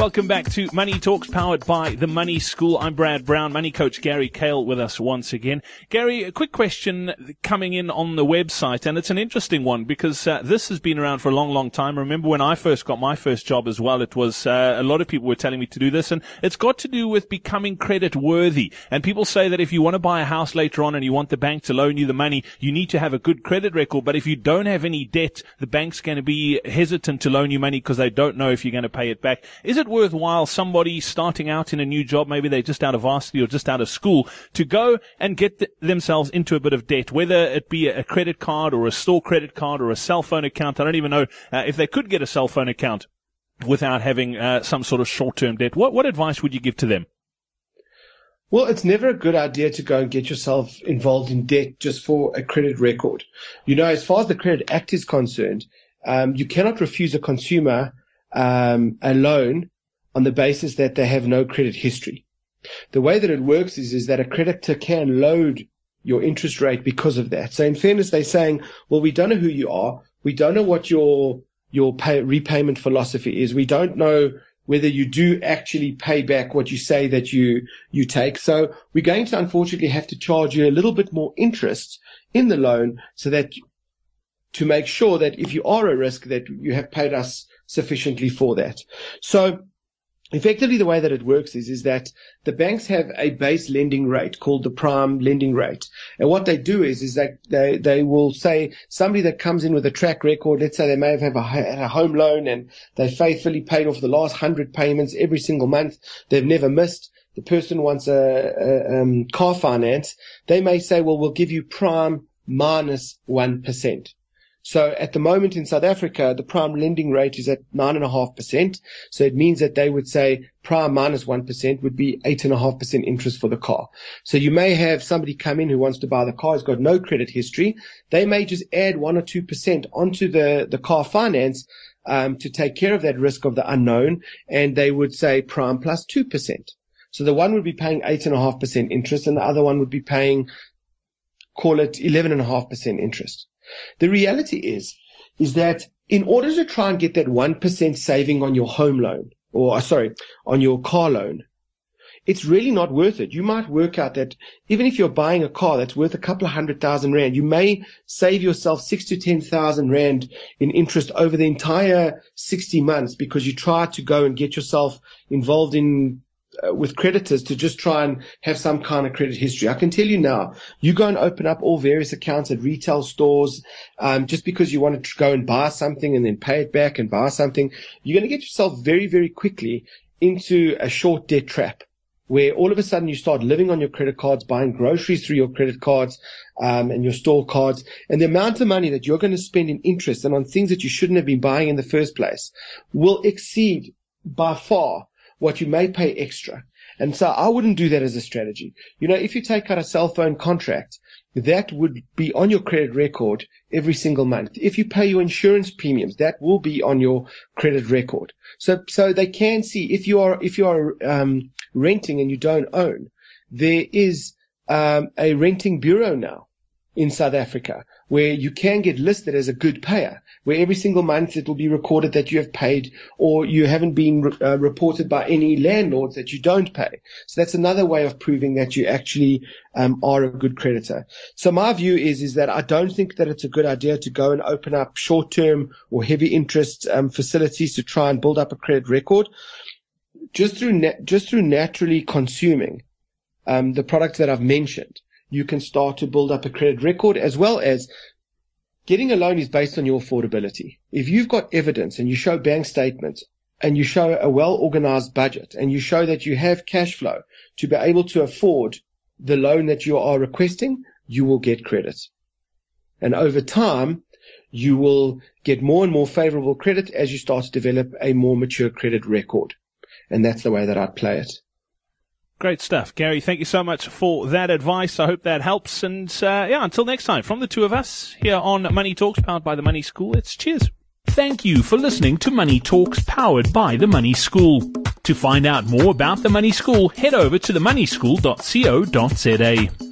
Welcome back to Money Talks powered by the Money School. I'm Brad Brown, money coach Gary Kayle with us once again. Gary, a quick question coming in on the website and it's an interesting one because uh, this has been around for a long, long time. Remember when I first got my first job as well, it was uh, a lot of people were telling me to do this and it's got to do with becoming credit worthy. And people say that if you want to buy a house later on and you want the bank to loan you the money, you need to have a good credit record. But if you don't have any debt, the bank's going to be hesitant to loan you money because they don't know if you're going to pay it back. Is it worthwhile somebody starting out in a new job, maybe they're just out of varsity or just out of school, to go and get th- themselves into a bit of debt, whether it be a credit card or a store credit card or a cell phone account. I don't even know uh, if they could get a cell phone account without having uh, some sort of short-term debt. What, what advice would you give to them? Well, it's never a good idea to go and get yourself involved in debt just for a credit record. You know, as far as the Credit Act is concerned, um, you cannot refuse a consumer um, a loan on the basis that they have no credit history. The way that it works is, is that a creditor can load your interest rate because of that. So in fairness, they're saying, well, we don't know who you are. We don't know what your, your pay, repayment philosophy is. We don't know whether you do actually pay back what you say that you, you take. So we're going to unfortunately have to charge you a little bit more interest in the loan so that to make sure that if you are a risk that you have paid us sufficiently for that. So effectively the way that it works is, is that the banks have a base lending rate called the prime lending rate. And what they do is, is that they, they will say somebody that comes in with a track record, let's say they may have, a, a home loan and they faithfully paid off the last hundred payments every single month. They've never missed. The person wants a, a um, car finance. They may say, well, we'll give you prime minus 1. So at the moment in South Africa, the prime lending rate is at nine and a half percent. So it means that they would say prime minus one percent would be eight and a half percent interest for the car. So you may have somebody come in who wants to buy the car, has got no credit history. They may just add one or two percent onto the, the car finance um, to take care of that risk of the unknown, and they would say prime plus two percent. So the one would be paying eight and a half percent interest, and the other one would be paying, call it eleven and a half percent interest. The reality is, is that in order to try and get that 1% saving on your home loan, or uh, sorry, on your car loan, it's really not worth it. You might work out that even if you're buying a car that's worth a couple of hundred thousand rand, you may save yourself six to ten thousand rand in interest over the entire 60 months because you try to go and get yourself involved in uh, with creditors to just try and have some kind of credit history. I can tell you now, you go and open up all various accounts at retail stores, um, just because you want to go and buy something and then pay it back and buy something, you're going to get yourself very, very quickly into a short debt trap where all of a sudden you start living on your credit cards, buying groceries through your credit cards, um, and your store cards, and the amount of money that you're going to spend in interest and on things that you shouldn't have been buying in the first place will exceed by far what you may pay extra. And so I wouldn't do that as a strategy. You know, if you take out a cell phone contract, that would be on your credit record every single month. If you pay your insurance premiums, that will be on your credit record. So, so they can see if you are, if you are, um, renting and you don't own, there is, um, a renting bureau now in South Africa where you can get listed as a good payer, where every single month it will be recorded that you have paid or you haven't been uh, reported by any landlords that you don't pay. So that's another way of proving that you actually um, are a good creditor. So my view is is that I don't think that it's a good idea to go and open up short-term or heavy interest um, facilities to try and build up a credit record. Just through na- just through naturally consuming um, the products that I've mentioned you can start to build up a credit record as well as getting a loan is based on your affordability. If you've got evidence and you show bank statements and you show a well organized budget and you show that you have cash flow to be able to afford the loan that you are requesting, you will get credit. And over time, you will get more and more favorable credit as you start to develop a more mature credit record. And that's the way that I'd play it. Great stuff. Gary, thank you so much for that advice. I hope that helps. And uh, yeah, until next time, from the two of us here on Money Talks, powered by the Money School, it's cheers. Thank you for listening to Money Talks, powered by the Money School. To find out more about the Money School, head over to themoneyschool.co.za.